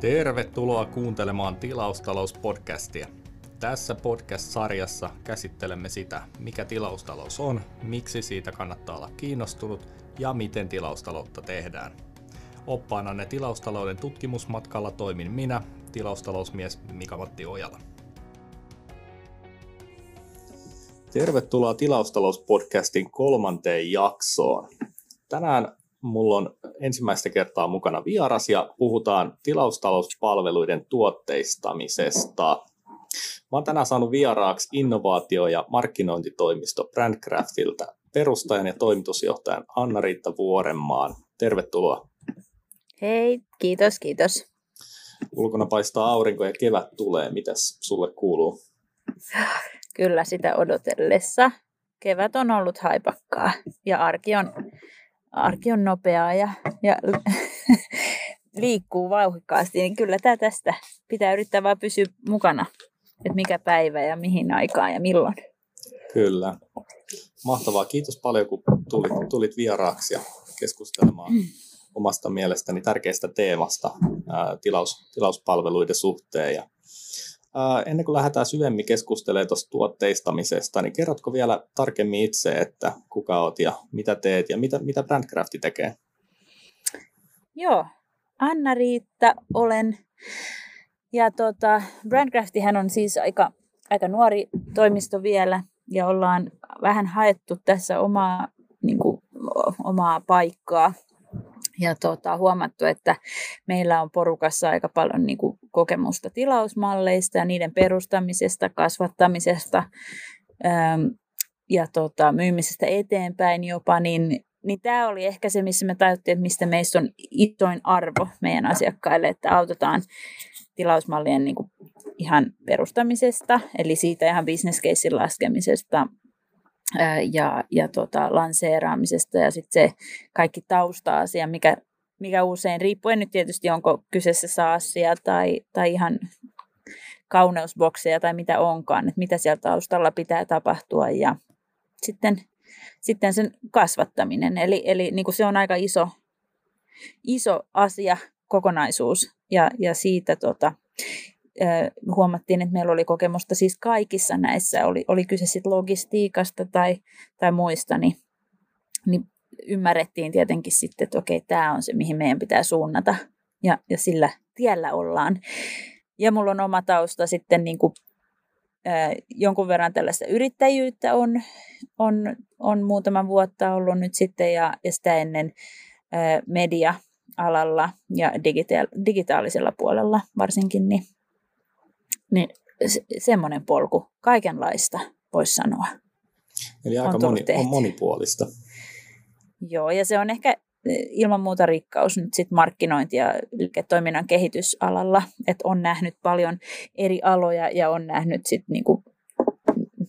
Tervetuloa kuuntelemaan Tilaustalouspodcastia. Tässä podcast-sarjassa käsittelemme sitä, mikä tilaustalous on, miksi siitä kannattaa olla kiinnostunut ja miten tilaustaloutta tehdään. Oppaananne tilaustalouden tutkimusmatkalla toimin minä, tilaustalousmies Mika-Matti Ojala. Tervetuloa Tilaustalouspodcastin kolmanteen jaksoon. Tänään mulla on ensimmäistä kertaa mukana vieras ja puhutaan tilaustalouspalveluiden tuotteistamisesta. Mä oon tänään saanut vieraaksi innovaatio- ja markkinointitoimisto Brandcraftilta perustajan ja toimitusjohtajan Anna-Riitta Vuorenmaan. Tervetuloa. Hei, kiitos, kiitos. Ulkona paistaa aurinko ja kevät tulee. Mitäs sulle kuuluu? Kyllä sitä odotellessa. Kevät on ollut haipakkaa ja arki on, arki on nopeaa ja, ja liikkuu vauhikkaasti. Niin kyllä tämä tästä pitää yrittää vaan pysyä mukana, että mikä päivä ja mihin aikaan ja milloin. Kyllä. Mahtavaa. Kiitos paljon, kun tulit, tulit vieraaksi ja keskustelemaan mm. omasta mielestäni tärkeästä teemasta ää, tilaus, tilauspalveluiden suhteen. Ja, ennen kuin lähdetään syvemmin keskustelemaan tuosta tuotteistamisesta, niin kerrotko vielä tarkemmin itse, että kuka olet ja mitä teet ja mitä, mitä Brandcrafti tekee? Joo, Anna-Riitta olen. Ja tota, Brandcraftihän on siis aika, aika nuori toimisto vielä ja ollaan vähän haettu tässä omaa, niin kuin, omaa paikkaa ja tota, huomattu, että meillä on porukassa aika paljon niin kuin, kokemusta tilausmalleista ja niiden perustamisesta, kasvattamisesta ähm, ja tota, myymisestä eteenpäin jopa, niin, niin tämä oli ehkä se, missä me tajuttiin, että mistä meistä on isoin arvo meidän asiakkaille, että autetaan tilausmallien niin kuin, ihan perustamisesta, eli siitä ihan business casein laskemisesta ja, ja tota, lanseeraamisesta ja sitten se kaikki tausta-asia, mikä, mikä usein, riippuen nyt tietysti onko kyseessä saasia tai, tai ihan kauneusbokseja tai mitä onkaan, että mitä siellä taustalla pitää tapahtua ja sitten, sitten sen kasvattaminen. Eli, eli niin kuin se on aika iso, iso asia, kokonaisuus ja, ja siitä tota, huomattiin, että meillä oli kokemusta siis kaikissa näissä, oli, oli kyse sitten logistiikasta tai, tai muista, niin, niin ymmärrettiin tietenkin sitten, että okei, tämä on se, mihin meidän pitää suunnata ja, ja sillä tiellä ollaan. Ja mulla on oma tausta sitten niin kuin, ää, jonkun verran tällaista yrittäjyyttä on, on, on muutaman vuotta ollut nyt sitten ja, ja sitä ennen ää, media-alalla ja digita- digitaalisella puolella varsinkin, niin niin se, semmoinen polku, kaikenlaista voisi sanoa. Eli aika on moni, on monipuolista. Joo, ja se on ehkä e, ilman muuta rikkaus nyt sit markkinointi- ja liiketoiminnan kehitysalalla, että on nähnyt paljon eri aloja ja on nähnyt sit niinku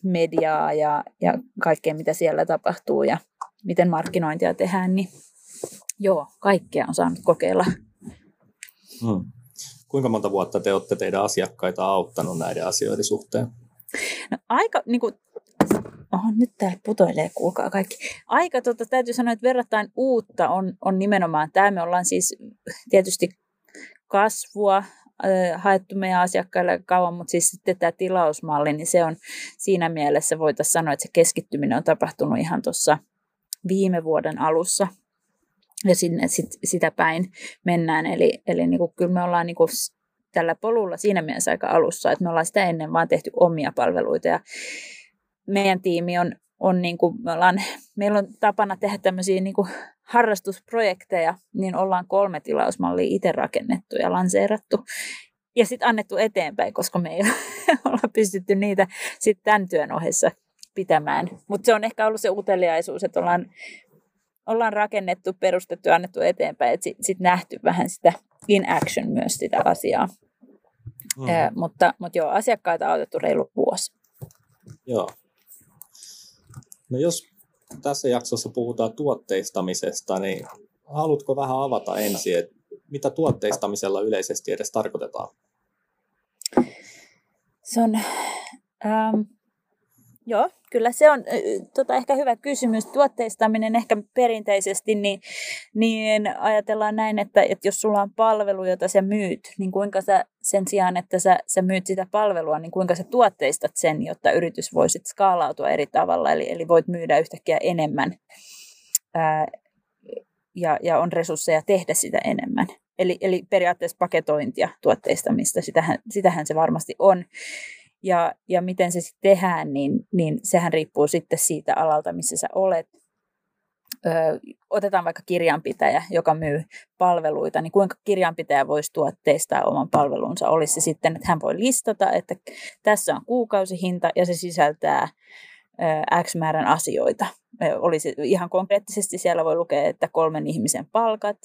mediaa ja, ja kaikkea, mitä siellä tapahtuu ja miten markkinointia tehdään, niin joo, kaikkea on saanut kokeilla. Hmm. Kuinka monta vuotta te olette teidän asiakkaita auttanut näiden asioiden suhteen? No, aika, niin kuin, oho, nyt täällä putoilee, kuulkaa kaikki. Aika, tota, täytyy sanoa, että verrattain uutta on, on nimenomaan tämä. Me ollaan siis tietysti kasvua haettu meidän asiakkaille kauan, mutta siis sitten tämä tilausmalli, niin se on siinä mielessä voitaisiin sanoa, että se keskittyminen on tapahtunut ihan tuossa viime vuoden alussa ja sinne sit, sitä päin mennään. Eli, eli niin kuin, kyllä me ollaan niin kuin tällä polulla siinä mielessä aika alussa, että me ollaan sitä ennen vaan tehty omia palveluita ja meidän tiimi on, on niin kuin, me ollaan, meillä on tapana tehdä tämmöisiä niin kuin harrastusprojekteja, niin ollaan kolme tilausmallia itse rakennettu ja lanseerattu ja sitten annettu eteenpäin, koska me ei olla pystytty niitä sitten tämän työn ohessa pitämään. Mutta se on ehkä ollut se uteliaisuus, että ollaan ollaan rakennettu, perustettu ja annettu eteenpäin, että sitten sit nähty vähän sitä in action myös sitä asiaa. Mm. Ee, mutta, mutta joo, asiakkaita on otettu reilu vuosi. Joo. No jos tässä jaksossa puhutaan tuotteistamisesta, niin haluatko vähän avata ensin, että mitä tuotteistamisella yleisesti edes tarkoitetaan? Se on, ähm, Joo, kyllä se on tota, ehkä hyvä kysymys. Tuotteistaminen ehkä perinteisesti, niin, niin ajatellaan näin, että, että jos sulla on palvelu, jota sä myyt, niin kuinka sä sen sijaan, että sä, sä myyt sitä palvelua, niin kuinka sä tuotteistat sen, jotta yritys voisi skaalautua eri tavalla, eli, eli voit myydä yhtäkkiä enemmän ää, ja, ja on resursseja tehdä sitä enemmän. Eli, eli periaatteessa paketointia tuotteistamista, sitähän, sitähän se varmasti on. Ja, ja miten se sitten tehdään, niin, niin sehän riippuu sitten siitä alalta, missä sä olet. Öö, otetaan vaikka kirjanpitäjä, joka myy palveluita, niin kuinka kirjanpitäjä voisi tuotteistaa oman palvelunsa? Olisi se sitten, että hän voi listata, että tässä on kuukausihinta ja se sisältää X määrän asioita. Olisi ihan konkreettisesti siellä voi lukea, että kolmen ihmisen palkat,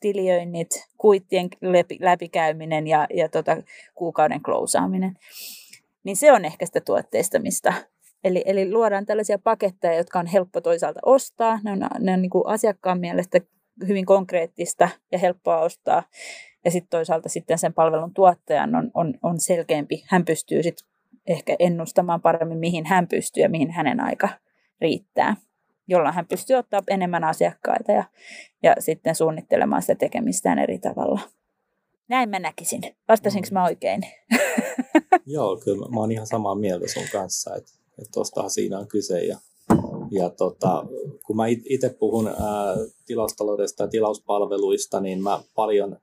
tiliöinnit, kuittien läpikäyminen ja, ja tota, kuukauden klousaaminen niin se on ehkä sitä tuotteistamista. Eli, eli luodaan tällaisia paketteja, jotka on helppo toisaalta ostaa. Ne on, ne on niin kuin asiakkaan mielestä hyvin konkreettista ja helppoa ostaa. Ja sitten toisaalta sitten sen palvelun tuottajan on, on, on selkeämpi. Hän pystyy sitten ehkä ennustamaan paremmin, mihin hän pystyy ja mihin hänen aika riittää. Jolloin hän pystyy ottaa enemmän asiakkaita ja, ja sitten suunnittelemaan sitä tekemistään eri tavalla. Näin mä näkisin. Vastasinko mä oikein? Joo, kyllä mä, oon ihan samaa mieltä sun kanssa, että, että tostahan siinä on kyse. Ja, ja tota, kun mä itse puhun ää, tilaustaloudesta ja tilauspalveluista, niin mä paljon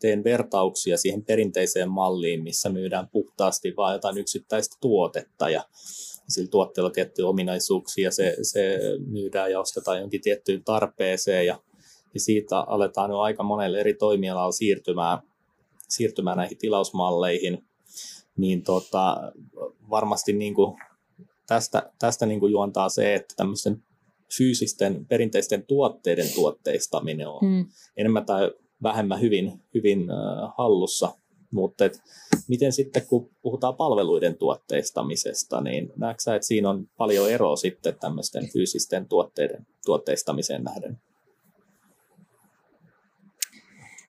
teen vertauksia siihen perinteiseen malliin, missä myydään puhtaasti vain jotain yksittäistä tuotetta ja sillä tuotteella tiettyjä ominaisuuksia, se, se myydään ja ostetaan jonkin tiettyyn tarpeeseen ja, ja siitä aletaan jo aika monelle eri toimialalla siirtymään, siirtymään näihin tilausmalleihin niin tota, varmasti niin kuin tästä, tästä niin kuin juontaa se, että tämmöisten fyysisten perinteisten tuotteiden tuotteistaminen on hmm. enemmän tai vähemmän hyvin, hyvin uh, hallussa. Mutta et, miten sitten, kun puhutaan palveluiden tuotteistamisesta, niin näetkö että siinä on paljon eroa sitten tämmöisten fyysisten tuotteiden tuotteistamiseen nähden?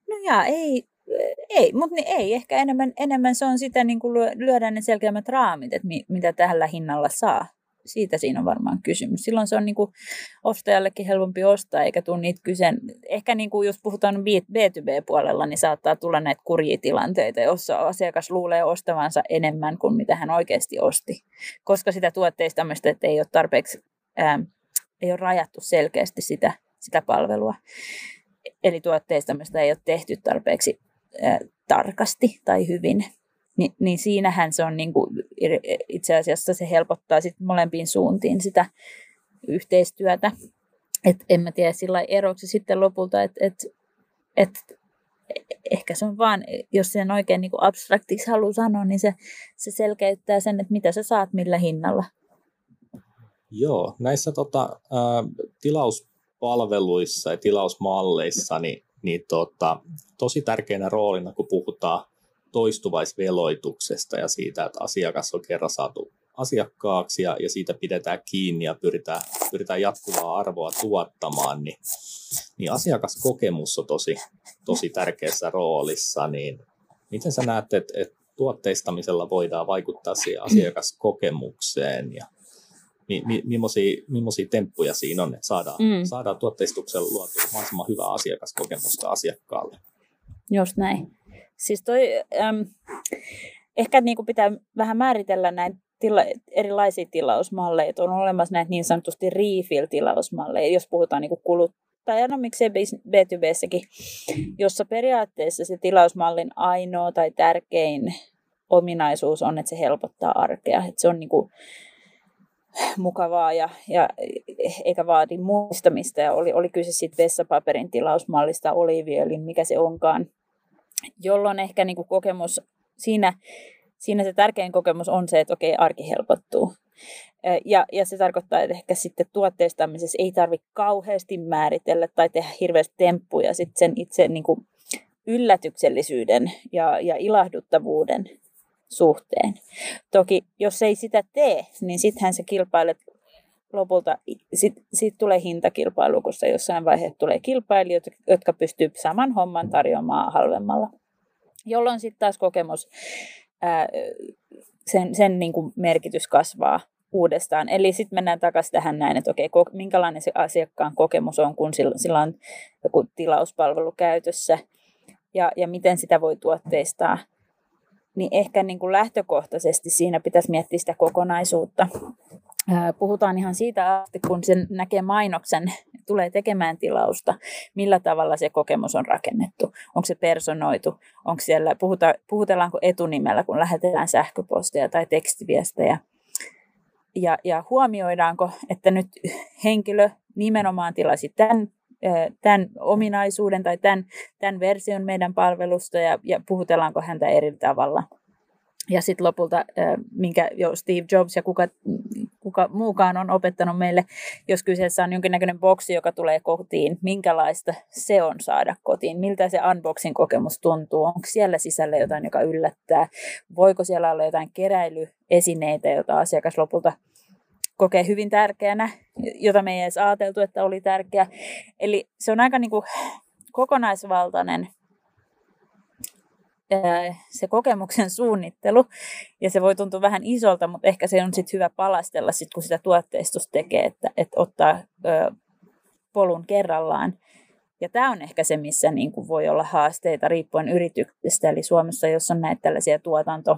No ja ei, ei, mutta niin ei. Ehkä enemmän, enemmän se on sitä, niin kuin lyödään ne selkeämmät raamit, että mi, mitä tällä hinnalla saa. Siitä siinä on varmaan kysymys. Silloin se on niin kuin ostajallekin helpompi ostaa, eikä tule niitä kyseen. Ehkä niin kuin jos puhutaan B2B-puolella, niin saattaa tulla näitä kurjitilanteita, jossa asiakas luulee ostavansa enemmän kuin mitä hän oikeasti osti. Koska sitä tuotteistamista että ei ole tarpeeksi, ää, ei ole rajattu selkeästi sitä, sitä palvelua. Eli tuotteistamista ei ole tehty tarpeeksi tarkasti tai hyvin, Ni, niin siinähän se on niin kuin, itse asiassa se helpottaa sit molempiin suuntiin sitä yhteistyötä. Et en mä tiedä sillä eroksi sitten lopulta, että et, et, ehkä se on vaan, jos sen oikein niin abstraktiksi haluaa sanoa, niin se, se selkeyttää sen, että mitä sä saat millä hinnalla. Joo, näissä tota, ä, tilauspalveluissa ja tilausmalleissa, niin niin tota, tosi tärkeänä roolina, kun puhutaan toistuvaisveloituksesta ja siitä, että asiakas on kerran saatu asiakkaaksi ja, ja siitä pidetään kiinni ja pyritään, pyritään jatkuvaa arvoa tuottamaan, niin, niin asiakaskokemus on tosi, tosi tärkeässä roolissa. Niin miten sä näet, että, että tuotteistamisella voidaan vaikuttaa siihen asiakaskokemukseen ja mi, mi, millaisia, millaisia temppuja siinä on, että saadaan, mm. saadaan tuotteistuksella luotua mahdollisimman hyvää asiakaskokemusta asiakkaalle. Just näin. Siis toi, äm, ehkä niin kuin pitää vähän määritellä näin tila, erilaisia tilausmalleja. On olemassa näitä niin sanotusti refill-tilausmalleja, jos puhutaan niin kuluttajana, no miksei B2Bssäkin, jossa periaatteessa se tilausmallin ainoa tai tärkein ominaisuus on, että se helpottaa arkea. Että se on niin kuin, mukavaa ja, ja eikä vaadi muistamista. Ja oli, oli kyse sitten vessapaperin tilausmallista, oliiviöljyn, mikä se onkaan. Jolloin ehkä niin kuin kokemus, siinä, siinä se tärkein kokemus on se, että okei, arki helpottuu. Ja, ja se tarkoittaa, että ehkä sitten tuotteistamisessa ei tarvitse kauheasti määritellä tai tehdä hirveästi temppuja sitten sen itse niin kuin yllätyksellisyyden ja, ja ilahduttavuuden suhteen. Toki jos ei sitä tee, niin sittenhän se kilpailet lopulta, sit tulee hintakilpailu, koska jossain vaiheessa tulee kilpailijoita, jotka pystyvät saman homman tarjoamaan halvemmalla. Jolloin sitten taas kokemus, ää, sen, sen niin kuin merkitys kasvaa uudestaan. Eli sitten mennään takaisin tähän näin, että okei, minkälainen se asiakkaan kokemus on, kun sillä, sillä on joku tilauspalvelu käytössä ja, ja miten sitä voi tuotteistaa. Niin ehkä niin kuin lähtökohtaisesti siinä pitäisi miettiä sitä kokonaisuutta. Puhutaan ihan siitä asti, kun sen näkee mainoksen, tulee tekemään tilausta, millä tavalla se kokemus on rakennettu. Onko se personoitu, onko siellä, puhuta, puhutellaanko etunimellä, kun lähetetään sähköposteja tai tekstiviestejä. Ja, ja huomioidaanko, että nyt henkilö nimenomaan tilasi tämän, tämän ominaisuuden tai tämän, tämän version meidän palvelusta ja, ja puhutellaanko häntä eri tavalla. Ja sitten lopulta, minkä jo Steve Jobs ja kuka, kuka muukaan on opettanut meille, jos kyseessä on jonkinnäköinen boksi, joka tulee kotiin, minkälaista se on saada kotiin, miltä se unboxing kokemus tuntuu, onko siellä sisällä jotain, joka yllättää, voiko siellä olla jotain keräilyesineitä, joita asiakas lopulta kokee hyvin tärkeänä, jota me ei edes ajateltu, että oli tärkeä. Eli se on aika niin kuin kokonaisvaltainen se kokemuksen suunnittelu, ja se voi tuntua vähän isolta, mutta ehkä se on sitten hyvä palastella, sit, kun sitä tuotteistusta tekee, että, että ottaa ö, polun kerrallaan. Ja tämä on ehkä se, missä niin kuin voi olla haasteita riippuen yrityksestä. Eli Suomessa, jos on näitä tällaisia tuotanto,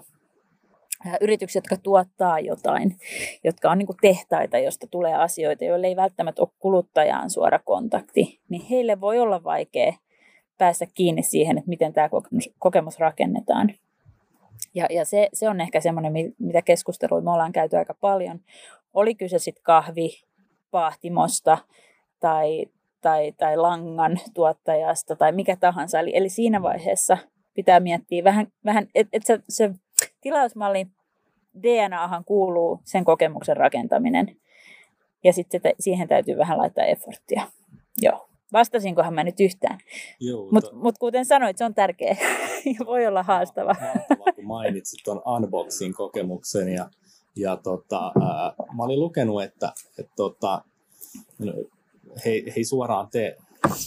yrityksiä, jotka tuottaa jotain, jotka on niin tehtaita, josta tulee asioita, joille ei välttämättä ole kuluttajaan suora kontakti, niin heille voi olla vaikea päästä kiinni siihen, että miten tämä kokemus, kokemus rakennetaan. Ja, ja se, se on ehkä semmoinen, mitä keskustelua me ollaan käyty aika paljon. Oli kyse sitten kahvi, pahtimosta tai, tai, tai langan tuottajasta tai mikä tahansa. Eli, eli siinä vaiheessa pitää miettiä vähän, vähän että et se, se tilausmalli DNAhan kuuluu sen kokemuksen rakentaminen. Ja sitten siihen täytyy vähän laittaa efforttia. Joo. Vastasinkohan mä nyt yhtään. Mutta mut kuten sanoit, se on tärkeä ja voi olla haastava. Mahtavaa, kun mainitsit tuon unboxing-kokemuksen. Ja, ja tota, ää, mä olin lukenut, että et, tota, he, he suoraan tee,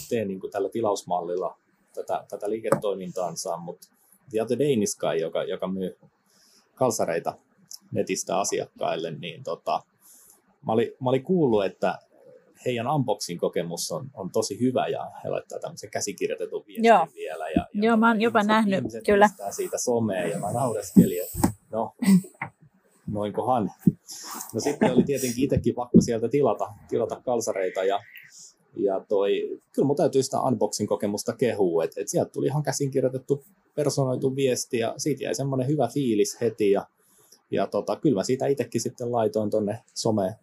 tee niin tällä tilausmallilla tätä, tätä liiketoimintaansa, mutta The Other Day joka, joka myy kalsareita netistä asiakkaille, niin tota, mä, olin, mä olin kuullut, että heidän unboxing-kokemus on, on tosi hyvä ja he laittaa tämmöisen käsikirjoitetun viestin Joo. vielä. Ja, ja Joo, mä oon jopa nähnyt, kyllä. siitä somea ja mä naureskelin, että no, noinkohan. No sitten oli tietenkin itsekin pakko sieltä tilata, tilata kalsareita ja, ja toi, kyllä mun täytyy sitä unboxing-kokemusta kehua, että et sieltä tuli ihan käsinkirjoitettu personoitu viesti ja siitä jäi semmoinen hyvä fiilis heti ja, ja tota, kyllä mä siitä itsekin sitten laitoin tonne some,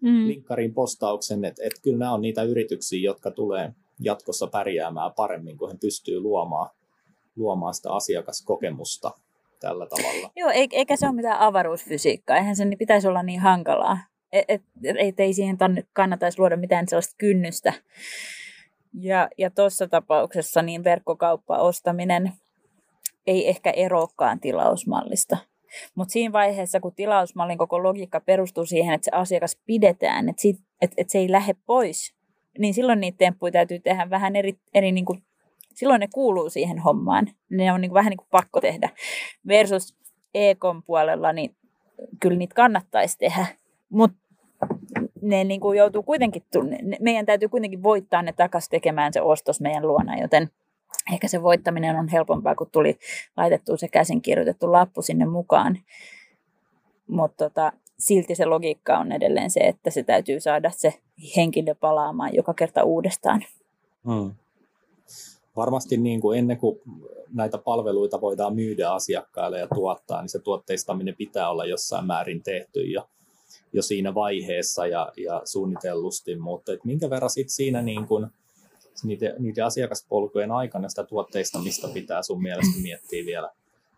mm. linkkariin postauksen, että, että kyllä nämä on niitä yrityksiä, jotka tulee jatkossa pärjäämään paremmin, kun he pystyy luomaan, luomaan sitä asiakaskokemusta tällä tavalla. Joo, eikä se ole mitään avaruusfysiikkaa, eihän se pitäisi olla niin hankalaa. Et, et, et ei siihen kannattaisi luoda mitään sellaista kynnystä. Ja, ja tuossa tapauksessa niin verkkokauppa ostaminen ei ehkä erokaan tilausmallista. Mutta siinä vaiheessa, kun tilausmallin koko logiikka perustuu siihen, että se asiakas pidetään, että, että, että se ei lähde pois, niin silloin niitä temppuja täytyy tehdä vähän eri, eri niin kuin, silloin ne kuuluu siihen hommaan. Ne on niin kuin, vähän niin kuin pakko tehdä. Versus e-kom puolella, niin kyllä niitä kannattaisi tehdä, mutta ne niin kuin joutuu kuitenkin, meidän täytyy kuitenkin voittaa ne takaisin tekemään se ostos meidän luona, joten ehkä se voittaminen on helpompaa, kun tuli laitettu se käsin kirjoitettu lappu sinne mukaan. Mutta tota, silti se logiikka on edelleen se, että se täytyy saada se henkilö palaamaan joka kerta uudestaan. Hmm. Varmasti niin kuin ennen kuin näitä palveluita voidaan myydä asiakkaille ja tuottaa, niin se tuotteistaminen pitää olla jossain määrin tehty jo, jo siinä vaiheessa ja, ja suunnitellusti, mutta et minkä verran sit siinä niin kuin, niiden, niiden asiakaspolkujen aikana sitä tuotteistamista pitää sun mielestä miettiä vielä,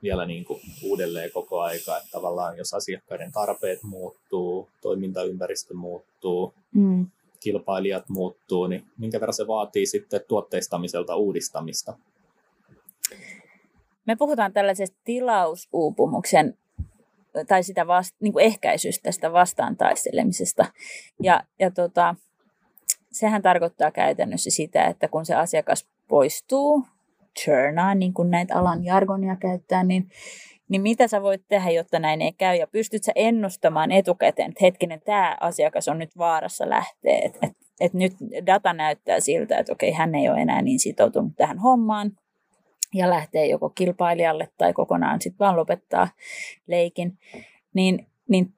vielä niin kuin uudelleen koko aika, että tavallaan jos asiakkaiden tarpeet muuttuu, toimintaympäristö muuttuu, mm. kilpailijat muuttuu, niin minkä verran se vaatii sitten tuotteistamiselta uudistamista? Me puhutaan tällaisesta tilausuupumuksen tai sitä vast, niin kuin ehkäisystä, sitä vastaan taistelemisesta. Ja, ja tota, sehän tarkoittaa käytännössä sitä, että kun se asiakas poistuu, churnaa, niin kuin näitä alan jargonia käyttää, niin niin mitä sä voit tehdä, jotta näin ei käy? Ja pystyt sä ennustamaan etukäteen, että hetkinen, tämä asiakas on nyt vaarassa lähteä, että et, et nyt data näyttää siltä, että okei, hän ei ole enää niin sitoutunut tähän hommaan, ja lähtee joko kilpailijalle tai kokonaan sitten vaan lopettaa leikin, niin, niin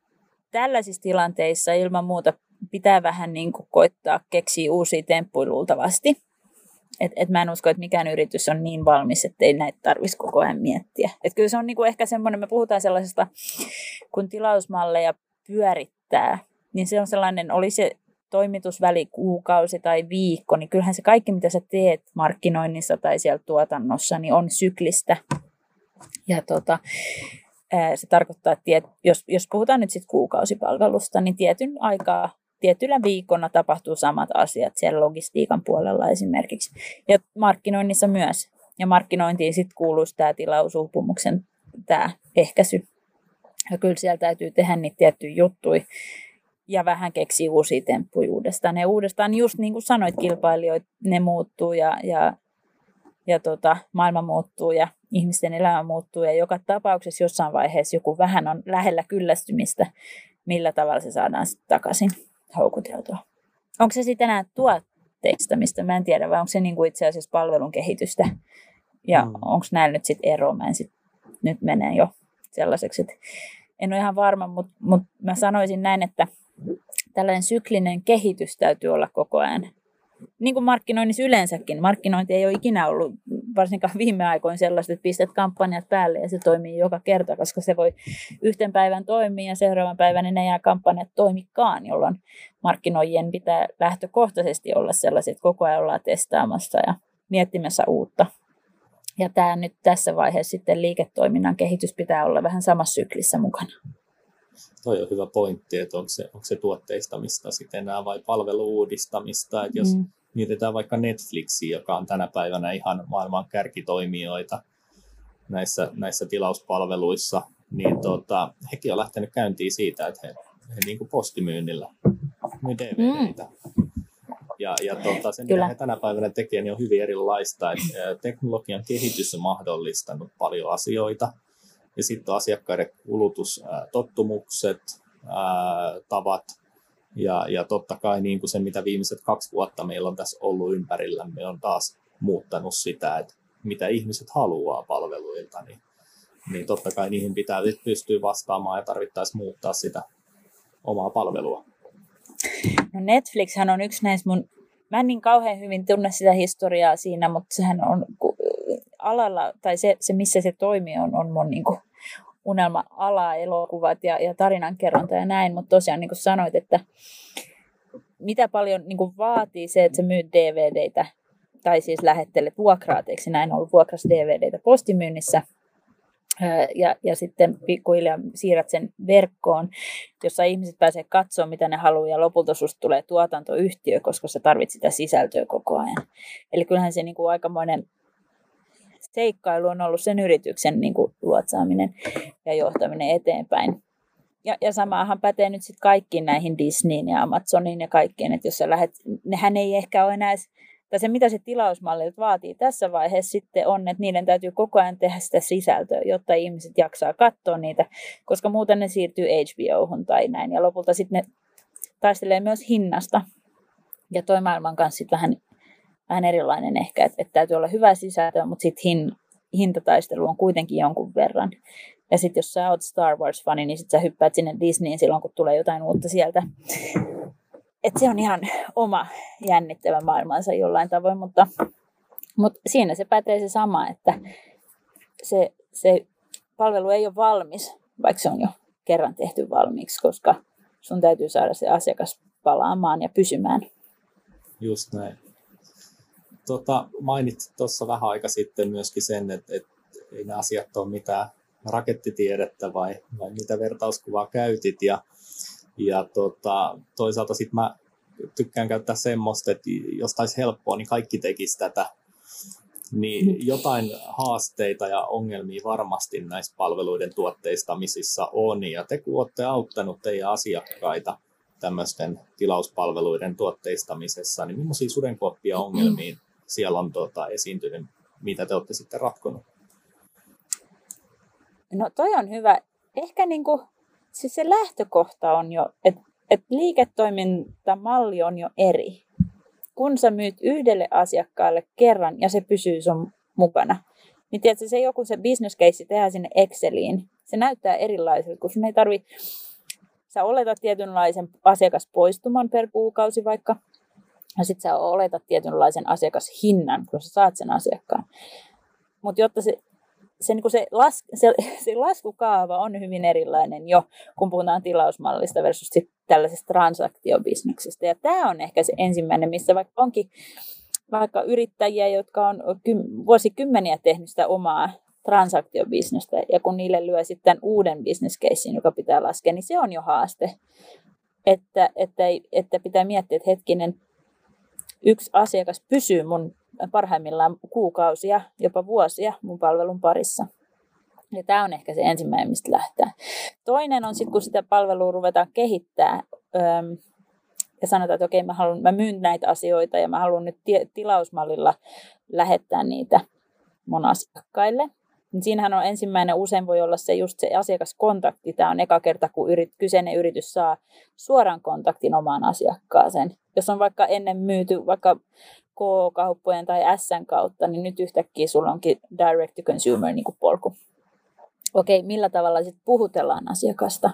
tällaisissa tilanteissa ilman muuta pitää vähän niin kuin koittaa keksiä uusia temppuja luultavasti. Et, et mä en usko, että mikään yritys on niin valmis, että ei näitä tarvitsisi koko ajan miettiä. Et kyllä se on niinku ehkä semmoinen, me puhutaan sellaisesta, kun tilausmalleja pyörittää, niin se on sellainen, oli se toimitusväli kuukausi tai viikko, niin kyllähän se kaikki, mitä sä teet markkinoinnissa tai siellä tuotannossa, niin on syklistä. Ja tota, se tarkoittaa, että jos, jos puhutaan nyt sitten kuukausipalvelusta, niin tietyn aikaa, tietyllä viikona tapahtuu samat asiat siellä logistiikan puolella esimerkiksi. Ja markkinoinnissa myös. Ja markkinointiin sitten kuuluisi tämä tilausuupumuksen tämä ehkäisy. Ja kyllä siellä täytyy tehdä niitä tiettyjä juttuja ja vähän keksi uusia temppuja uudestaan. Ja uudestaan, just niin kuin sanoit, kilpailijoita, ne muuttuu ja, ja, ja tota, maailma muuttuu ja ihmisten elämä muuttuu. Ja joka tapauksessa jossain vaiheessa joku vähän on lähellä kyllästymistä, millä tavalla se saadaan sitten takaisin houkuteltua. Onko se sitten enää tuotteista, mistä mä en tiedä, vai onko se niin kuin itse asiassa palvelun kehitystä? Ja mm. onko näillä nyt sitten ero? Mä en sit, nyt menee jo sellaiseksi, että en ole ihan varma, mutta, mutta mä sanoisin näin, että tällainen syklinen kehitys täytyy olla koko ajan. Niin kuin markkinoinnissa yleensäkin. Markkinointi ei ole ikinä ollut, varsinkaan viime aikoina sellaista, että pistät kampanjat päälle ja se toimii joka kerta, koska se voi yhten päivän toimia ja seuraavan päivän ne jää kampanjat toimikaan, jolloin markkinoijien pitää lähtökohtaisesti olla sellaiset, että koko ajan ollaan testaamassa ja miettimässä uutta. Ja tämä nyt tässä vaiheessa sitten liiketoiminnan kehitys pitää olla vähän samassa syklissä mukana toi on hyvä pointti, että onko se, onko se tuotteistamista sitten enää vai palveluudistamista, että jos mm. mietitään vaikka Netflixiä, joka on tänä päivänä ihan maailman kärkitoimijoita näissä, näissä tilauspalveluissa, niin tota, hekin on lähtenyt käyntiin siitä, että he, he niin kuin postimyynnillä myy DVDitä. Mm. Ja, ja tota, se, mitä he tänä päivänä tekevät, niin on hyvin erilaista. Että teknologian kehitys on mahdollistanut paljon asioita, ja sitten asiakkaiden kulutustottumukset, tavat ja, ja totta kai niin kuin se, mitä viimeiset kaksi vuotta meillä on tässä ollut ympärillä, me on taas muuttanut sitä, että mitä ihmiset haluaa palveluilta, niin, niin totta kai niihin pitää pystyä vastaamaan ja tarvittaisiin muuttaa sitä omaa palvelua. No Netflix on yksi näistä mun, mä en niin kauhean hyvin tunne sitä historiaa siinä, mutta sehän on alalla, tai se, se missä se toimii, on, on mun niin kuin unelma-ala, elokuvat ja, ja tarinankerronta ja näin, mutta tosiaan niin kuin sanoit, että mitä paljon niin kuin vaatii se, että sä myyt DVDitä, tai siis lähettelet vuokraat, eikö näin ollut vuokras DVDitä postimyynnissä, ja, ja sitten pikkuhiljaa siirrät sen verkkoon, jossa ihmiset pääsee katsomaan, mitä ne haluaa, ja lopulta susta tulee tuotantoyhtiö, koska sä tarvitset sitä sisältöä koko ajan. Eli kyllähän se niin kuin aikamoinen seikkailu on ollut sen yrityksen niin kuin luotsaaminen ja johtaminen eteenpäin. Ja, ja samaahan pätee nyt sitten kaikkiin näihin Disneyin ja Amazoniin ja kaikkien, että jos sä lähdet, nehän ei ehkä ole enää, tai se mitä se tilausmalli vaatii tässä vaiheessa sitten on, että niiden täytyy koko ajan tehdä sitä sisältöä, jotta ihmiset jaksaa katsoa niitä, koska muuten ne siirtyy HBOhun tai näin, ja lopulta sitten ne taistelee myös hinnasta. Ja toi maailman kanssa sitten vähän vähän erilainen ehkä, että, että täytyy olla hyvä sisältöä, mutta sitten hin, hintataistelu on kuitenkin jonkun verran. Ja sitten jos sä oot Star Wars-fani, niin sitten sä hyppäät sinne Disneyin silloin, kun tulee jotain uutta sieltä. Et se on ihan oma jännittävä maailmansa jollain tavoin, mutta, mutta siinä se pätee se sama, että se, se palvelu ei ole valmis, vaikka se on jo kerran tehty valmiiksi, koska sun täytyy saada se asiakas palaamaan ja pysymään. Just näin tota, mainitsit tuossa vähän aika sitten myöskin sen, että, että ei ne asiat ole mitään rakettitiedettä vai, vai mitä vertauskuvaa käytit. Ja, ja tota, toisaalta sitten mä tykkään käyttää semmoista, että jos taisi helppoa, niin kaikki tekisi tätä. Niin mm. jotain haasteita ja ongelmia varmasti näissä palveluiden tuotteistamisissa on. Ja te kun olette auttanut teidän asiakkaita tämmöisten tilauspalveluiden tuotteistamisessa, niin millaisia sudenkuoppia ongelmiin siellä on tuota, esiintynyt, mitä te olette sitten ratkonut? No toi on hyvä. Ehkä niin kuin, siis se lähtökohta on jo, että et liiketoimintamalli on jo eri. Kun sä myyt yhdelle asiakkaalle kerran ja se pysyy sun mukana, niin tiedätkö, se joku se business case tehdään sinne Exceliin, se näyttää erilaiselta, kun sun ei tarvi, sä oletat tietynlaisen asiakaspoistuman per kuukausi vaikka, ja sitten sä oletat tietynlaisen asiakashinnan, kun sä saat sen asiakkaan. Mutta jotta se, se, niin se, las, se, se laskukaava on hyvin erilainen jo, kun puhutaan tilausmallista versus sit tällaisesta transaktiobisneksestä. Ja tämä on ehkä se ensimmäinen, missä vaikka onkin vaikka yrittäjiä, jotka on vuosikymmeniä tehnyt sitä omaa transaktiobisnestä, ja kun niille lyö sitten uuden business casein, joka pitää laskea, niin se on jo haaste. Että, että, että pitää miettiä, että hetkinen, yksi asiakas pysyy mun parhaimmillaan kuukausia, jopa vuosia mun palvelun parissa. Ja tämä on ehkä se ensimmäinen, mistä lähtee. Toinen on sitten, kun sitä palvelua ruvetaan kehittää ja sanotaan, että okei, mä, haluan, mä myyn näitä asioita ja mä haluan nyt tilausmallilla lähettää niitä mun asiakkaille. Niin siinähän on ensimmäinen, usein voi olla se just se asiakaskontakti. Tämä on eka kerta, kun yrit, kyseinen yritys saa suoran kontaktin omaan asiakkaaseen. Jos on vaikka ennen myyty vaikka K-kauppojen tai Sn kautta, niin nyt yhtäkkiä sulla onkin direct to consumer niin polku. Okei, millä tavalla sitten puhutellaan asiakasta?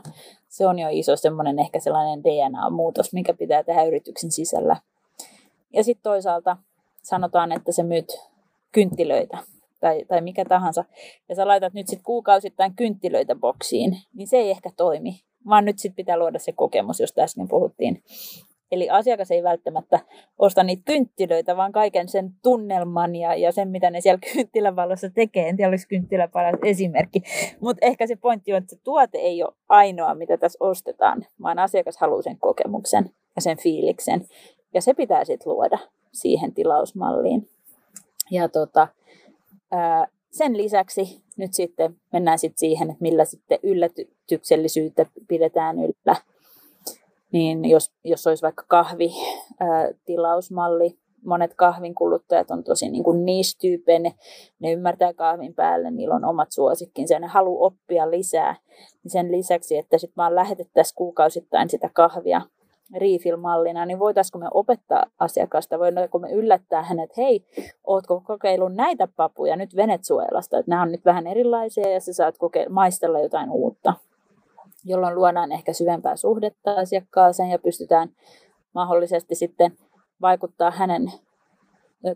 Se on jo iso semmoinen ehkä sellainen DNA-muutos, mikä pitää tehdä yrityksen sisällä. Ja sitten toisaalta sanotaan, että se myyt kynttilöitä tai, tai mikä tahansa, ja sä laitat nyt sitten kuukausittain kynttilöitä boksiin, niin se ei ehkä toimi, vaan nyt sitten pitää luoda se kokemus, josta äsken puhuttiin. Eli asiakas ei välttämättä osta niitä kynttilöitä, vaan kaiken sen tunnelman ja, ja sen, mitä ne siellä kynttilävalossa tekee. En tiedä, olisi kynttilä paras esimerkki. Mutta ehkä se pointti on, että se tuote ei ole ainoa, mitä tässä ostetaan, vaan asiakas haluaa sen kokemuksen ja sen fiiliksen. Ja se pitää sitten luoda siihen tilausmalliin. Ja tota, sen lisäksi nyt sitten mennään sitten siihen, että millä sitten yllätyksellisyyttä pidetään yllä niin jos, jos olisi vaikka kahvitilausmalli, monet kahvin kuluttajat on tosi niin kuin niche ne, ne ymmärtää kahvin päälle, niillä on omat suosikkinsa ja ne haluaa oppia lisää. Niin sen lisäksi, että sitten vaan lähetettäisiin kuukausittain sitä kahvia refill-mallina, niin voitaisiinko me opettaa asiakasta, voidaanko me yllättää hänet, hei, ootko kokeillut näitä papuja nyt Venezuelasta, että nämä on nyt vähän erilaisia ja sä saat kokeilla, maistella jotain uutta jolloin luodaan ehkä syvempää suhdetta asiakkaaseen ja pystytään mahdollisesti sitten vaikuttaa hänen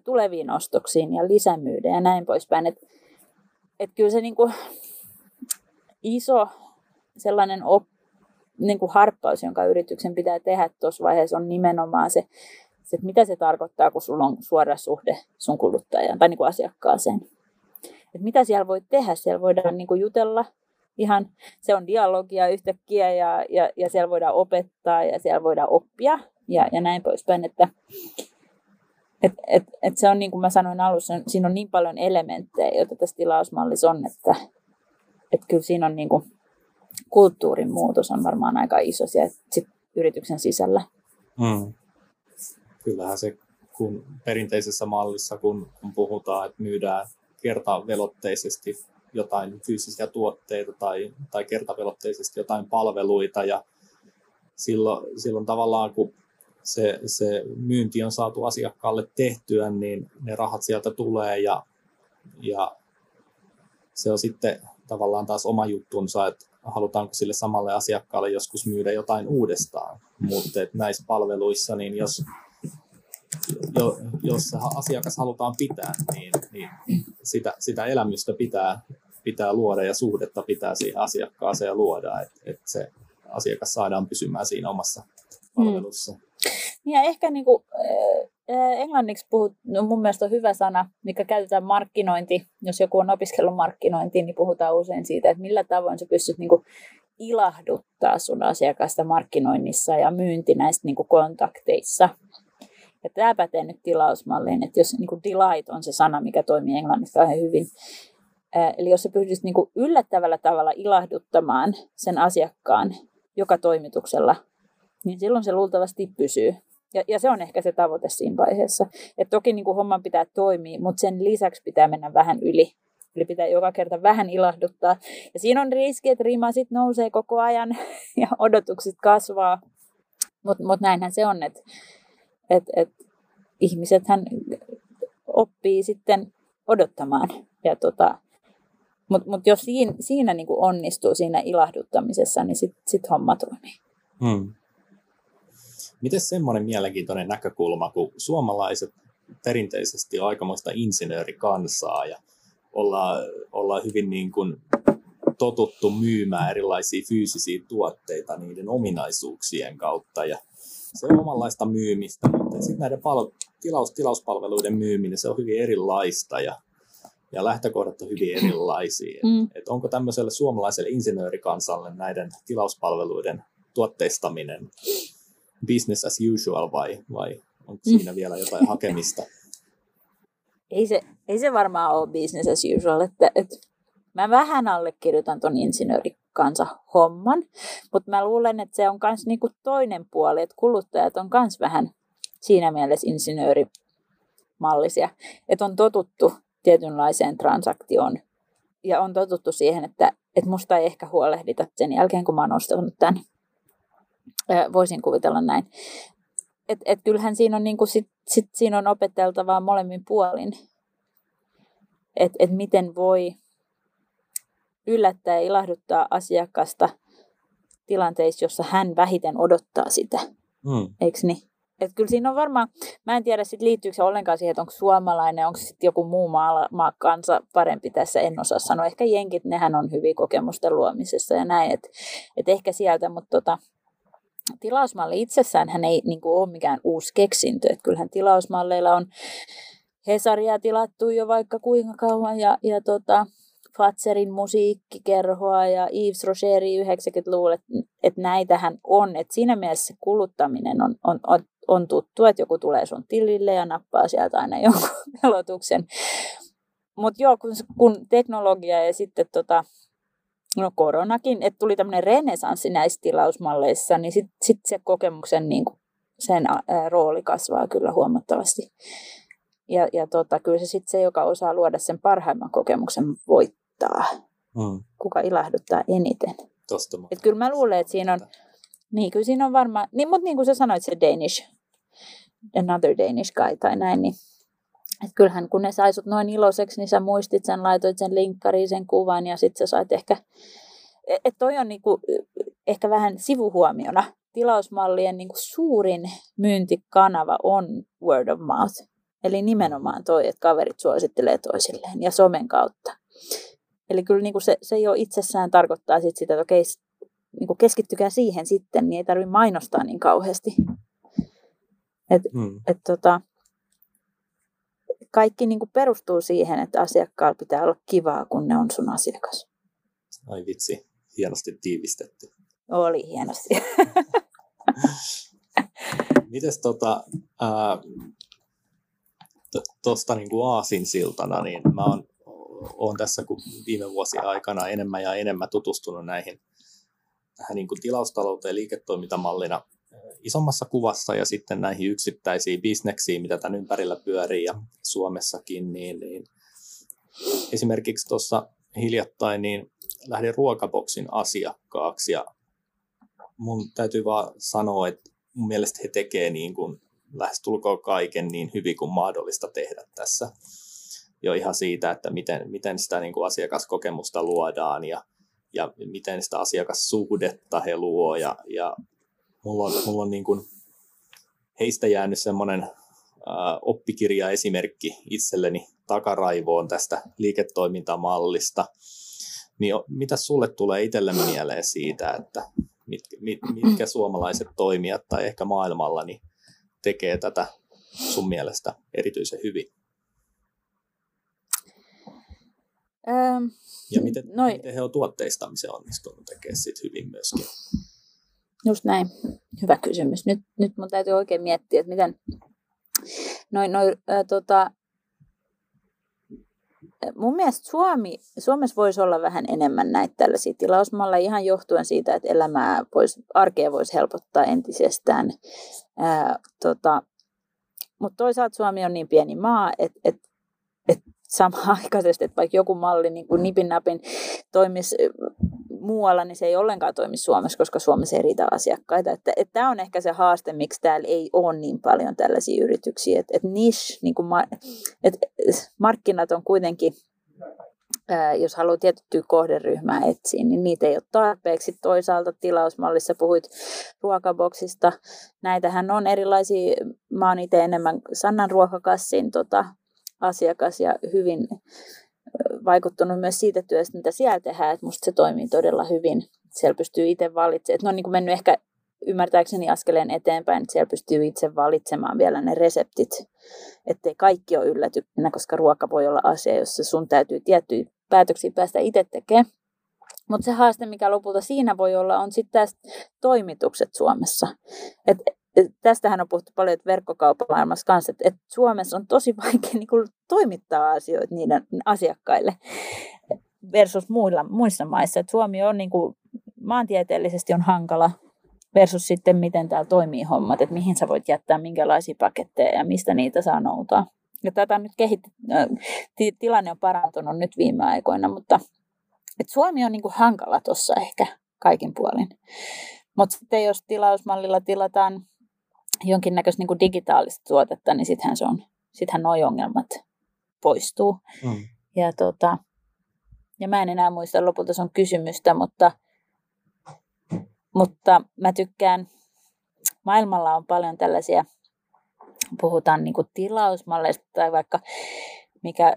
tuleviin ostoksiin ja lisämyyden ja näin poispäin. Että et kyllä se niinku iso sellainen op, niinku harppaus, jonka yrityksen pitää tehdä tuossa vaiheessa, on nimenomaan se, se, että mitä se tarkoittaa, kun sulla on suora suhde sun kuluttajaan tai niinku asiakkaaseen. Et mitä siellä voi tehdä? Siellä voidaan niinku jutella ihan, se on dialogia yhtäkkiä ja, ja, ja siellä voidaan opettaa ja siellä voidaan oppia ja, ja näin poispäin, että et, et, et se on niin kuin mä sanoin alussa, siinä on niin paljon elementtejä, joita tässä tilausmallissa on, että et kyllä siinä on niin kuin, kulttuurin muutos on varmaan aika iso siellä sit yrityksen sisällä. Mm. Kyllähän se, kun perinteisessä mallissa, kun, kun puhutaan, että myydään kertavelotteisesti jotain fyysisiä tuotteita tai, tai kertavelotteisesti jotain palveluita ja silloin, silloin tavallaan kun se, se myynti on saatu asiakkaalle tehtyä, niin ne rahat sieltä tulee ja, ja se on sitten tavallaan taas oma juttunsa, että halutaanko sille samalle asiakkaalle joskus myydä jotain uudestaan. Mutta näissä palveluissa, niin jos, jo, jos asiakas halutaan pitää, niin, niin sitä, sitä elämystä pitää, pitää luoda ja suhdetta pitää siihen asiakkaaseen luoda, että, että se asiakas saadaan pysymään siinä omassa palvelussa. Mm. Ja ehkä niin kuin, äh, englanniksi puhut, no mun mielestä on hyvä sana, mikä käytetään markkinointi. Jos joku on opiskellut markkinointiin, niin puhutaan usein siitä, että millä tavoin sä pystyt niin kuin, ilahduttaa sun asiakasta markkinoinnissa ja myynti näistä niin kuin, kontakteissa. Ja tämä pätee nyt tilausmalliin, että jos niin kuin delight on se sana, mikä toimii englannissa kauhean hyvin, Eli jos sä pystyisit niin kuin yllättävällä tavalla ilahduttamaan sen asiakkaan joka toimituksella, niin silloin se luultavasti pysyy. Ja, ja se on ehkä se tavoite siinä vaiheessa. Et toki niin kuin homman pitää toimia, mutta sen lisäksi pitää mennä vähän yli. Eli pitää joka kerta vähän ilahduttaa. Ja siinä on riski, että rima sit nousee koko ajan ja odotukset kasvaa. Mutta mut näinhän se on, että et, et ihmisethän oppii sitten odottamaan. Ja tota, mutta mut jos siinä, siinä niinku onnistuu siinä ilahduttamisessa, niin sitten sit homma toimii. Hmm. Miten semmoinen mielenkiintoinen näkökulma, kun suomalaiset perinteisesti on aikamoista insinöörikansaa ja ollaan, ollaan hyvin niin kuin totuttu myymään erilaisia fyysisiä tuotteita niiden ominaisuuksien kautta ja se on omanlaista myymistä, mutta sitten näiden pal- tilaus, tilauspalveluiden myyminen, se on hyvin erilaista ja, ja lähtökohdat on hyvin erilaisia. Mm. Et, et onko tämmöiselle suomalaiselle insinöörikansalle näiden tilauspalveluiden tuotteistaminen business as usual vai, vai onko mm. siinä vielä jotain hakemista? Ei se, ei se varmaan ole business as usual. Että, että mä vähän allekirjoitan ton insinöörikansa homman, mutta mä luulen, että se on myös niinku toinen puoli, että kuluttajat on myös vähän siinä mielessä insinöörimallisia, että on totuttu tietynlaiseen transaktioon ja on totuttu siihen, että, että musta ei ehkä huolehdita sen jälkeen, kun mä oon ostanut tämän. Voisin kuvitella näin. Et, et kyllähän siinä on, niinku sit, sit siinä on opeteltavaa molemmin puolin. Että et miten voi yllättää ja ilahduttaa asiakasta tilanteissa, jossa hän vähiten odottaa sitä. Mm. Eikö niin? Et kyllä siinä on varmaan, mä en tiedä sit liittyykö se ollenkaan siihen, että onko suomalainen, onko sitten joku muu maa, maa kansa parempi tässä, en osaa sanoa. Ehkä jenkit, nehän on hyviä kokemusten luomisessa ja näin, että et ehkä sieltä, mutta tota, tilausmalli itsessään hän ei niin kuin, ole mikään uusi keksintö. Että kyllähän tilausmalleilla on Hesaria tilattu jo vaikka kuinka kauan ja, ja tota, Fatserin musiikkikerhoa ja Yves Rocheri 90-luvulla, että et näitähän on. Et siinä mielessä kuluttaminen on, on, on, on tuttu, että joku tulee sun tilille ja nappaa sieltä aina jonkun velotuksen. Mutta joo, kun, kun teknologia ja sitten tota, no koronakin, että tuli tämmöinen renesanssi näissä tilausmalleissa, niin sitten sit se kokemuksen niin kuin, sen ää, rooli kasvaa kyllä huomattavasti. Ja, ja tota, kyllä se sitten se, joka osaa luoda sen parhaimman kokemuksen, voittaa. Mm. Kuka ilahduttaa eniten. Tosta Et kyllä mä luulen, että siinä on, niin kyllä siinä on varmaan, niin, mutta niin kuin sä sanoit, se Danish, another Danish guy tai näin, niin et kyllähän kun ne sai sut noin iloiseksi, niin sä muistit sen, laitoit sen linkkariin, sen kuvan ja sitten sä sait ehkä, että toi on niinku, ehkä vähän sivuhuomiona. Tilausmallien niinku suurin myyntikanava on word of mouth. Eli nimenomaan toi, että kaverit suosittelee toisilleen ja somen kautta. Eli kyllä niinku se, se jo itsessään tarkoittaa sit sitä, että okei, niinku keskittykää siihen sitten, niin ei tarvitse mainostaa niin kauheasti. Et, hmm. et tota, kaikki niin kuin perustuu siihen, että asiakkaalla pitää olla kivaa, kun ne on sun asiakas. Ai vitsi, hienosti tiivistetty. Oli hienosti. Mites tota, tuosta niin kuin aasinsiltana, niin mä oon, oon tässä kun viime vuosien aikana enemmän ja enemmän tutustunut näihin tähän niin kuin tilaustalouteen liiketoimintamallina isommassa kuvassa ja sitten näihin yksittäisiin bisneksiin, mitä tämän ympärillä pyörii ja Suomessakin, niin, niin esimerkiksi tuossa hiljattain niin lähdin ruokaboksin asiakkaaksi ja mun täytyy vaan sanoa, että mun mielestä he tekee niin kuin lähestulkoon kaiken niin hyvin kuin mahdollista tehdä tässä. Jo ihan siitä, että miten, miten sitä niin kuin asiakaskokemusta luodaan ja, ja miten sitä asiakassuhdetta he luo ja, ja mulla on, mulla on niin kuin heistä jäänyt semmoinen äh, oppikirjaesimerkki itselleni takaraivoon tästä liiketoimintamallista. Niin mitä sulle tulee itselle mieleen siitä, että mitkä, mit, mitkä suomalaiset toimijat tai ehkä maailmalla niin tekee tätä sun mielestä erityisen hyvin? Ähm, ja miten, noi... miten he on tuotteistamisen onnistunut tekemään sit hyvin myöskin? Just näin. Hyvä kysymys. Nyt, nyt mun täytyy oikein miettiä, että miten noin, noin äh, tota, mun mielestä Suomi, Suomessa voisi olla vähän enemmän näitä tällaisia tilausmalleja ihan johtuen siitä, että elämää voisi, arkea voisi helpottaa entisestään. Ää, tota, mutta toisaalta Suomi on niin pieni maa, että et, et samaaikaisesti, että vaikka joku malli niin kuin nipin napin toimisi muualla, niin se ei ollenkaan toimi Suomessa, koska Suomessa ei riitä asiakkaita. Että, että tämä on ehkä se haaste, miksi täällä ei ole niin paljon tällaisia yrityksiä. Että, että niche, niin kuin ma, että markkinat on kuitenkin jos haluaa tiettyä kohderyhmää etsiä, niin niitä ei ole tarpeeksi. Toisaalta tilausmallissa puhuit ruokaboksista. Näitähän on erilaisia, mä oon itse enemmän Sannan ruokakassin tota, asiakas ja hyvin vaikuttunut myös siitä työstä, mitä siellä tehdään, että musta se toimii todella hyvin. Siellä pystyy itse valitsemaan. Että ne on niin kuin mennyt ehkä ymmärtääkseni askeleen eteenpäin, että siellä pystyy itse valitsemaan vielä ne reseptit, ettei kaikki ole yllätyksenä, koska ruoka voi olla asia, jossa sun täytyy tiettyjä päätöksiä päästä itse tekemään. Mutta se haaste, mikä lopulta siinä voi olla, on sitten toimitukset Suomessa. Et, tästähän on puhuttu paljon verkkokauppamaailmassa kanssa, että et Suomessa on tosi vaikea niin kuin, toimittaa asioita niiden asiakkaille versus muilla, muissa maissa. Et Suomi on niin kuin, maantieteellisesti on hankala versus sitten miten täällä toimii hommat, että mihin sä voit jättää minkälaisia paketteja ja mistä niitä saa noutaa. Ja tätä nyt kehit, tilanne on parantunut nyt viime aikoina, mutta et Suomi on niinku hankala tuossa ehkä kaikin puolin. Mutta sitten jos tilausmallilla tilataan jonkinnäköistä niinku digitaalista tuotetta, niin sittenhän, se on, sittenhän nuo ongelmat poistuu. Mm. Ja, tota, ja mä en enää muista lopulta sun kysymystä, mutta, mutta mä tykkään, maailmalla on paljon tällaisia – puhutaan niin kuin tilausmalleista tai vaikka mikä,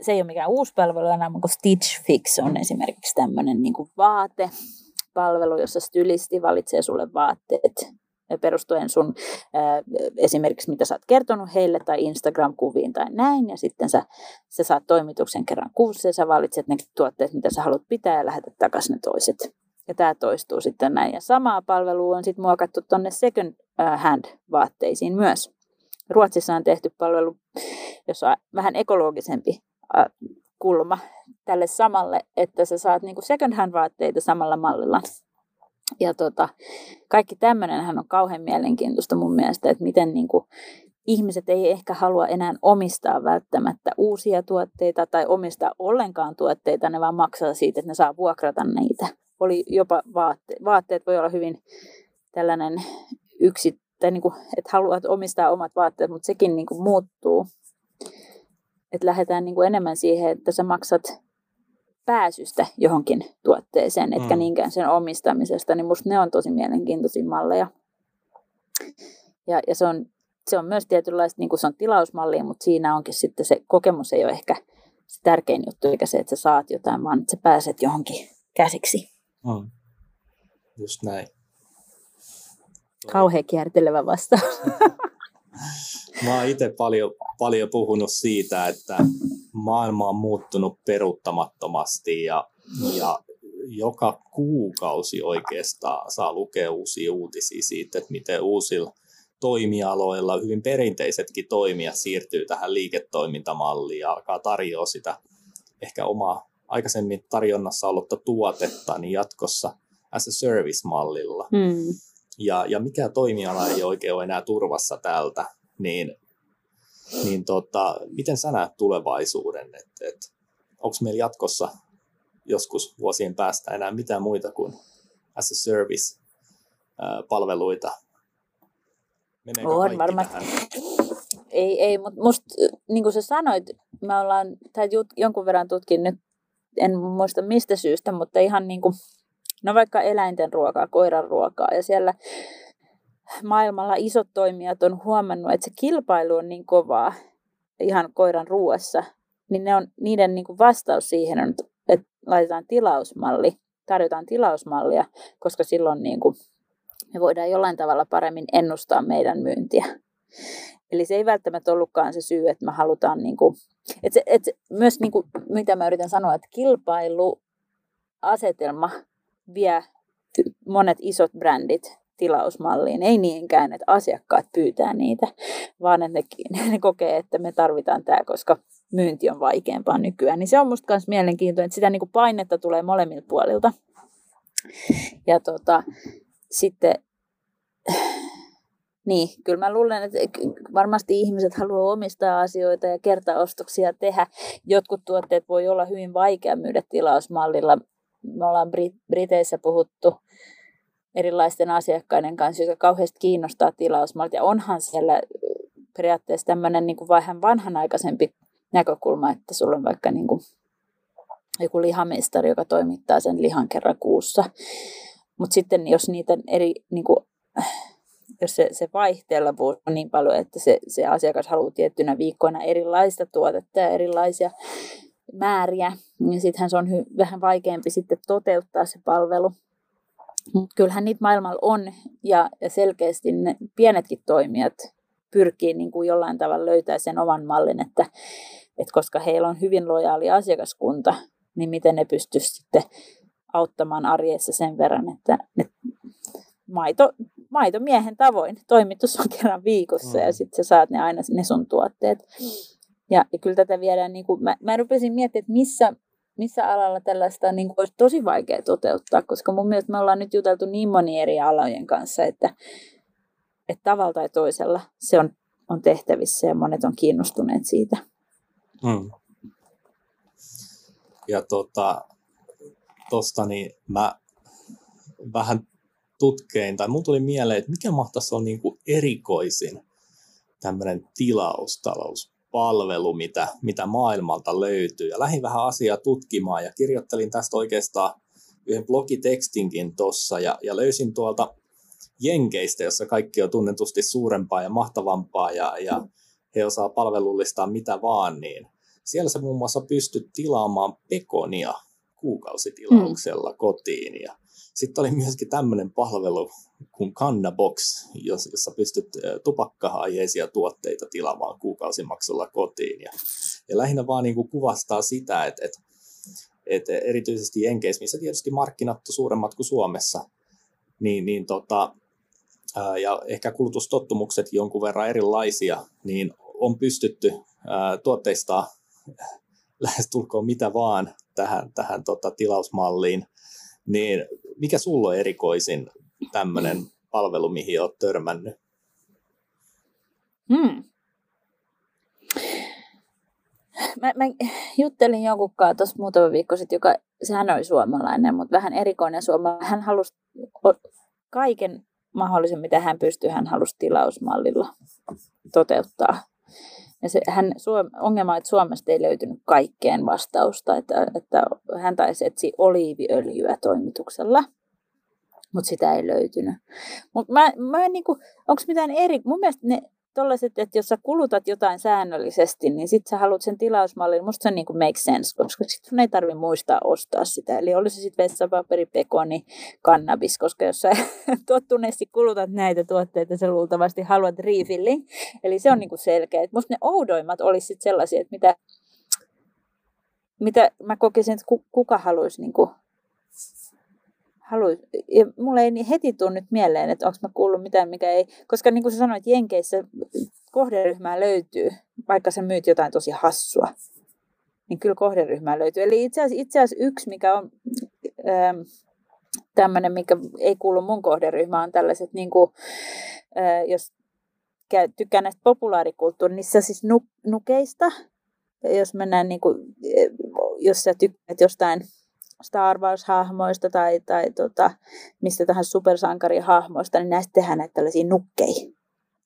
se ei ole mikään uusi palvelu enää, mutta Stitch Fix on esimerkiksi tämmöinen niin kuin vaatepalvelu, jossa stylisti valitsee sulle vaatteet perustuen sun ää, esimerkiksi mitä sä oot kertonut heille tai Instagram-kuviin tai näin, ja sitten sä, sä saat toimituksen kerran kuussa ja sä valitset ne tuotteet, mitä sä haluat pitää ja lähetät takaisin ne toiset. Ja tämä toistuu sitten näin. Ja samaa palvelua on sitten muokattu tuonne second hand vaatteisiin myös. Ruotsissa on tehty palvelu, jossa on vähän ekologisempi kulma tälle samalle, että sä saat niinku second hand vaatteita samalla mallilla. Ja tota, kaikki tämmöinenhän on kauhean mielenkiintoista mun mielestä, että miten niinku ihmiset ei ehkä halua enää omistaa välttämättä uusia tuotteita tai omistaa ollenkaan tuotteita, ne vaan maksaa siitä, että ne saa vuokrata niitä. Oli jopa vaatteet, vaatteet voi olla hyvin tällainen yksi, tai niin kuin, että haluat omistaa omat vaatteet, mutta sekin niin kuin muuttuu. Että lähdetään niin kuin enemmän siihen, että sä maksat pääsystä johonkin tuotteeseen, etkä mm. niinkään sen omistamisesta, niin musta ne on tosi mielenkiintoisia malleja. Ja, ja se, on, se on myös tietynlaista, niin kuin se on tilausmalli, mutta siinä onkin sitten se kokemus ei ole ehkä se tärkein juttu, eikä se, että sä saat jotain, vaan että sä pääset johonkin käsiksi. Mm. Just näin. Kauhean kiertelevä vastaus. Mä oon itse paljon, paljon puhunut siitä, että maailma on muuttunut peruuttamattomasti ja, ja joka kuukausi oikeastaan saa lukea uusia uutisia siitä, että miten uusilla toimialoilla, hyvin perinteisetkin toimijat siirtyy tähän liiketoimintamalliin ja alkaa tarjoa sitä ehkä omaa aikaisemmin tarjonnassa ollutta tuotetta, niin jatkossa as a service-mallilla. Mm ja, ja mikä toimiala ei oikein ole enää turvassa tältä, niin, niin tota, miten sä näet tulevaisuuden, että et, onko meillä jatkossa joskus vuosien päästä enää mitään muita kuin as a service palveluita? Meneekö on varmasti. Tähän? Ei, ei mutta musta, niin kuin sä sanoit, me ollaan, tai jonkun verran tutkin nyt, en muista mistä syystä, mutta ihan niin kuin No vaikka eläinten ruokaa, koiran ruokaa ja siellä maailmalla isot toimijat on huomannut, että se kilpailu on niin kovaa ihan koiran ruoassa, niin ne on, niiden niin kuin vastaus siihen on, että laitetaan tilausmalli, tarjotaan tilausmallia, koska silloin niin kuin me voidaan jollain tavalla paremmin ennustaa meidän myyntiä. Eli se ei välttämättä ollutkaan se syy, että me halutaan, niin kuin, että se, että myös niin kuin, mitä mä yritän sanoa, että kilpailuasetelma vie monet isot brändit tilausmalliin. Ei niinkään, että asiakkaat pyytää niitä, vaan että ne, ne kokee, että me tarvitaan tämä, koska myynti on vaikeampaa nykyään. Niin se on musta myös mielenkiintoinen, että sitä niin kuin painetta tulee molemmilta puolilta. Ja tota, sitten Niin, kyllä mä luulen, että varmasti ihmiset haluaa omistaa asioita ja kertaostoksia tehdä. Jotkut tuotteet voi olla hyvin vaikea myydä tilausmallilla. Me ollaan Brit- Briteissä puhuttu erilaisten asiakkaiden kanssa, jotka kauheasti kiinnostaa tilausmallit. Ja onhan siellä periaatteessa tämmöinen niin kuin vähän vanhanaikaisempi näkökulma, että sulla on vaikka niin kuin joku lihamestari, joka toimittaa sen lihan kerran kuussa. Mutta sitten jos niitä eri, niin kuin, jos se, se vaihtelevuus on niin paljon, että se, se asiakas haluaa tiettynä viikkoina erilaista tuotetta ja erilaisia määriä, niin sittenhän se on hy- vähän vaikeampi sitten toteuttaa se palvelu. Mutta kyllähän niitä maailmalla on ja, ja selkeästi ne pienetkin toimijat pyrkii niin kuin jollain tavalla löytää sen oman mallin, että, että koska heillä on hyvin lojaali asiakaskunta, niin miten ne pystyisivät sitten auttamaan arjessa sen verran, että, että maito, maitomiehen tavoin toimitus on kerran viikossa mm. ja sitten sä saat ne aina ne sun tuotteet. Ja, ja kyllä tätä viedään, niin kuin, mä, mä rupesin miettimään, että missä, missä alalla tällaista niin kuin, olisi tosi vaikea toteuttaa, koska mun mielestä me ollaan nyt juteltu niin moni eri alojen kanssa, että, että tavalla tai toisella se on, on tehtävissä ja monet on kiinnostuneet siitä. Mm. Ja tota, tosta niin mä vähän tutkein, tai mun tuli mieleen, että mikä mahtaisi olla niin kuin erikoisin tämmöinen tilaustalouspalvelu, mitä, mitä maailmalta löytyy. Ja lähdin vähän asiaa tutkimaan ja kirjoittelin tästä oikeastaan yhden blogitekstinkin tuossa ja, ja löysin tuolta Jenkeistä, jossa kaikki on tunnetusti suurempaa ja mahtavampaa ja, ja he osaa palvelullistaa mitä vaan, niin siellä se muun muassa pystyt tilaamaan pekonia kuukausitilauksella mm. kotiin. Ja sitten oli myöskin tämmöinen palvelu kuin Cannabox, jossa pystyt tupakka-aiheisia tuotteita tilaamaan kuukausimaksulla kotiin. Ja, ja lähinnä vaan niin kuin kuvastaa sitä, että, että, että erityisesti Jenkeissä, missä tietysti markkinat on suuremmat kuin Suomessa, niin, niin tota, ja ehkä kulutustottumukset jonkun verran erilaisia, niin on pystytty tuotteistaa lähestulkoon mitä vaan tähän, tähän tota, tilausmalliin, niin mikä sulla on erikoisin tämmöinen palvelu, mihin olet törmännyt? Hmm. Mä, mä juttelin jonkun kanssa tuossa muutama viikko sitten, joka, sehän oli suomalainen, mutta vähän erikoinen suomalainen. Hän halusi kaiken mahdollisen, mitä hän pystyy, hän halusi tilausmallilla toteuttaa. Ja se, hän, Suom, ongelma on, että Suomesta ei löytynyt kaikkeen vastausta, että, että hän taisi etsiä oliiviöljyä toimituksella, mutta sitä ei löytynyt. Mutta mä, mä niinku, onko mitään eri, mun mielestä ne tollaiset, että jos sä kulutat jotain säännöllisesti, niin sit sä haluat sen tilausmallin, musta se niin kuin make sense, koska sit sun ei tarvi muistaa ostaa sitä. Eli olisi se sitten vessapaperi, pekoni, kannabis, koska jos sä tottuneesti kulutat näitä tuotteita, sä luultavasti haluat refilling. Eli se on niin kuin selkeä. Et musta ne oudoimmat olisi sit sellaisia, että mitä, mitä mä kokisin, että kuka haluaisi niin kuin haluais, ja mulle ei heti tule nyt mieleen, että onko mä kuullut mitään, mikä ei, koska niin kuin sä sanoit, Jenkeissä kohderyhmää löytyy, vaikka sä myyt jotain tosi hassua, niin kyllä kohderyhmää löytyy. Eli itse asiassa, itse asiassa yksi, mikä on ähm, tämmöinen, mikä ei kuulu mun kohderyhmään, on tällaiset, niin kuin, äh, jos tykkään näistä populaarikulttuurissa, siis nuk, nukeista, jos mennään, niin kuin, äh, jos sä tykkäät jostain Star Wars-hahmoista tai, tai tota, mistä tahansa supersankarihahmoista, niin näistä tehdään näitä tällaisia nukkeja,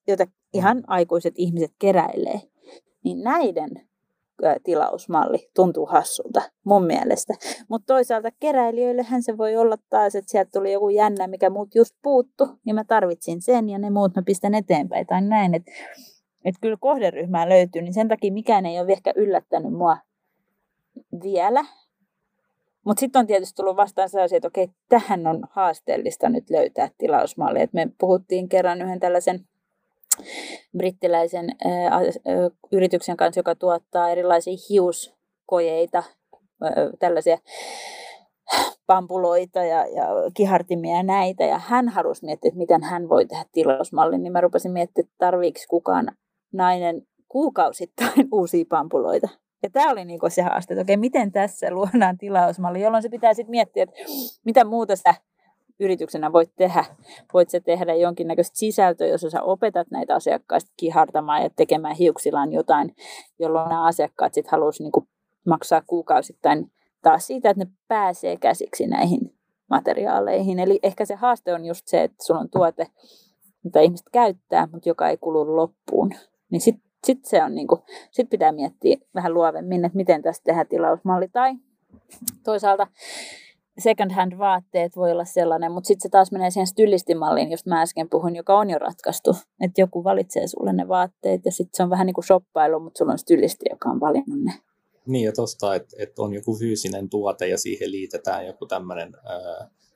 joita ihan mm. aikuiset ihmiset keräilee. Niin näiden tilausmalli tuntuu hassulta mun mielestä. Mutta toisaalta keräilijöillehän se voi olla taas, että sieltä tuli joku jännä, mikä muut just puuttu, niin mä tarvitsin sen ja ne muut mä pistän eteenpäin tai näin. Että et kyllä kohderyhmää löytyy, niin sen takia mikään ei ole ehkä yllättänyt mua vielä, mutta sitten on tietysti tullut vastaan sellaisia, että okei, tähän on haasteellista nyt löytää tilausmalli. Et me puhuttiin kerran yhden tällaisen brittiläisen ää, ää, yrityksen kanssa, joka tuottaa erilaisia hiuskojeita, ää, tällaisia pampuloita ja, ja kihartimia ja näitä. Ja hän halusi miettiä, että miten hän voi tehdä tilausmallin. Niin mä rupesin miettimään, että tarviiko kukaan nainen kuukausittain uusia pampuloita. Ja tämä oli niinku se haaste, että okei, miten tässä luodaan tilausmalli, jolloin se pitää sitten miettiä, että mitä muuta sä yrityksenä voit tehdä. Voit se tehdä jonkinnäköistä sisältöä, jos sä opetat näitä asiakkaista kihartamaan ja tekemään hiuksillaan jotain, jolloin nämä asiakkaat sitten haluaisi niin maksaa kuukausittain taas siitä, että ne pääsee käsiksi näihin materiaaleihin. Eli ehkä se haaste on just se, että sulla on tuote, mitä ihmiset käyttää, mutta joka ei kulu loppuun. Niin sitten sit se on niinku, sit pitää miettiä vähän luovemmin, että miten tästä tehdään tilausmalli. Tai toisaalta second hand vaatteet voi olla sellainen, mutta sitten se taas menee siihen stylistimalliin, josta mä äsken puhuin, joka on jo ratkaistu. Että joku valitsee sulle ne vaatteet ja sitten se on vähän niin kuin shoppailu, mutta sulla on stylisti, joka on valinnut ne. Niin ja tosta, että, että on joku fyysinen tuote ja siihen liitetään joku tämmöinen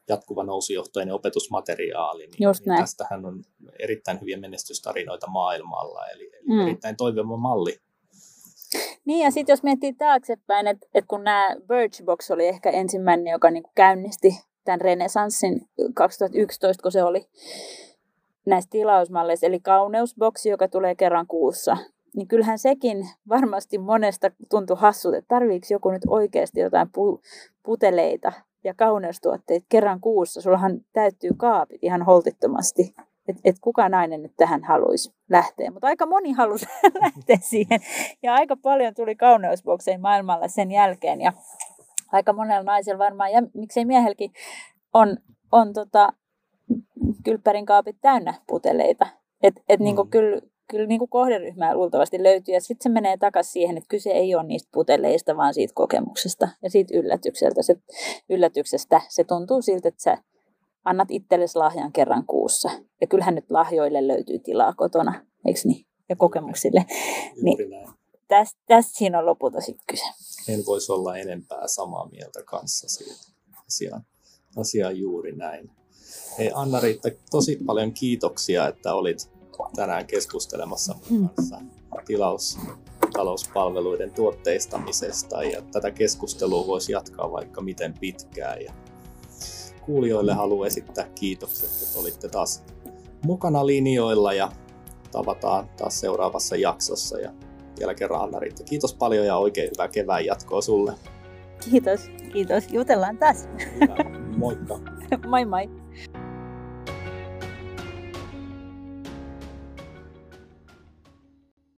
jatkuva nousujohtoinen opetusmateriaali, niin, Just niin tästähän on erittäin hyviä menestystarinoita maailmalla, eli, eli mm. erittäin toivoma malli. Niin ja sitten jos miettii taaksepäin, että, että kun nämä Birchbox oli ehkä ensimmäinen, joka niin käynnisti tämän renesanssin 2011, kun se oli näissä tilausmalleissa, eli kauneusboksi, joka tulee kerran kuussa, niin kyllähän sekin varmasti monesta tuntui hassulta, että tarviiko joku nyt oikeasti jotain pu- puteleita ja kauneustuotteita kerran kuussa. Sullahan täyttyy kaapit ihan holtittomasti. Että et kuka nainen nyt tähän haluaisi lähteä. Mutta aika moni halusi lähteä siihen. Ja aika paljon tuli kauneusbokseja maailmalla sen jälkeen. Ja aika monella naisella varmaan, ja miksei miehelläkin, on, on tota, kylppärin kaapit täynnä puteleita. Että et niinku mm. niinku kyllä kyllä niin kuin kohderyhmää luultavasti löytyy. Ja sitten se menee takaisin siihen, että kyse ei ole niistä puteleista, vaan siitä kokemuksesta ja siitä yllätykseltä. Se, yllätyksestä se tuntuu siltä, että sä annat itsellesi lahjan kerran kuussa. Ja kyllähän nyt lahjoille löytyy tilaa kotona, eikö niin? Ja kokemuksille. niin, tästä, tästä siinä on lopulta sitten kyse. En voisi olla enempää samaa mieltä kanssa siitä asiaan. Asia juuri näin. Hei Anna-Riitta, tosi paljon kiitoksia, että olit tänään keskustelemassa hmm. kanssa tilaus, talouspalveluiden tuotteistamisesta ja tätä keskustelua voisi jatkaa vaikka miten pitkään. Ja kuulijoille haluan esittää kiitokset, että olitte taas mukana linjoilla ja tavataan taas seuraavassa jaksossa. Ja vielä kerran anna -Riitta. kiitos paljon ja oikein hyvää kevään jatkoa sulle. Kiitos, kiitos. Jutellaan taas. Hyvä. Moikka. moi moi.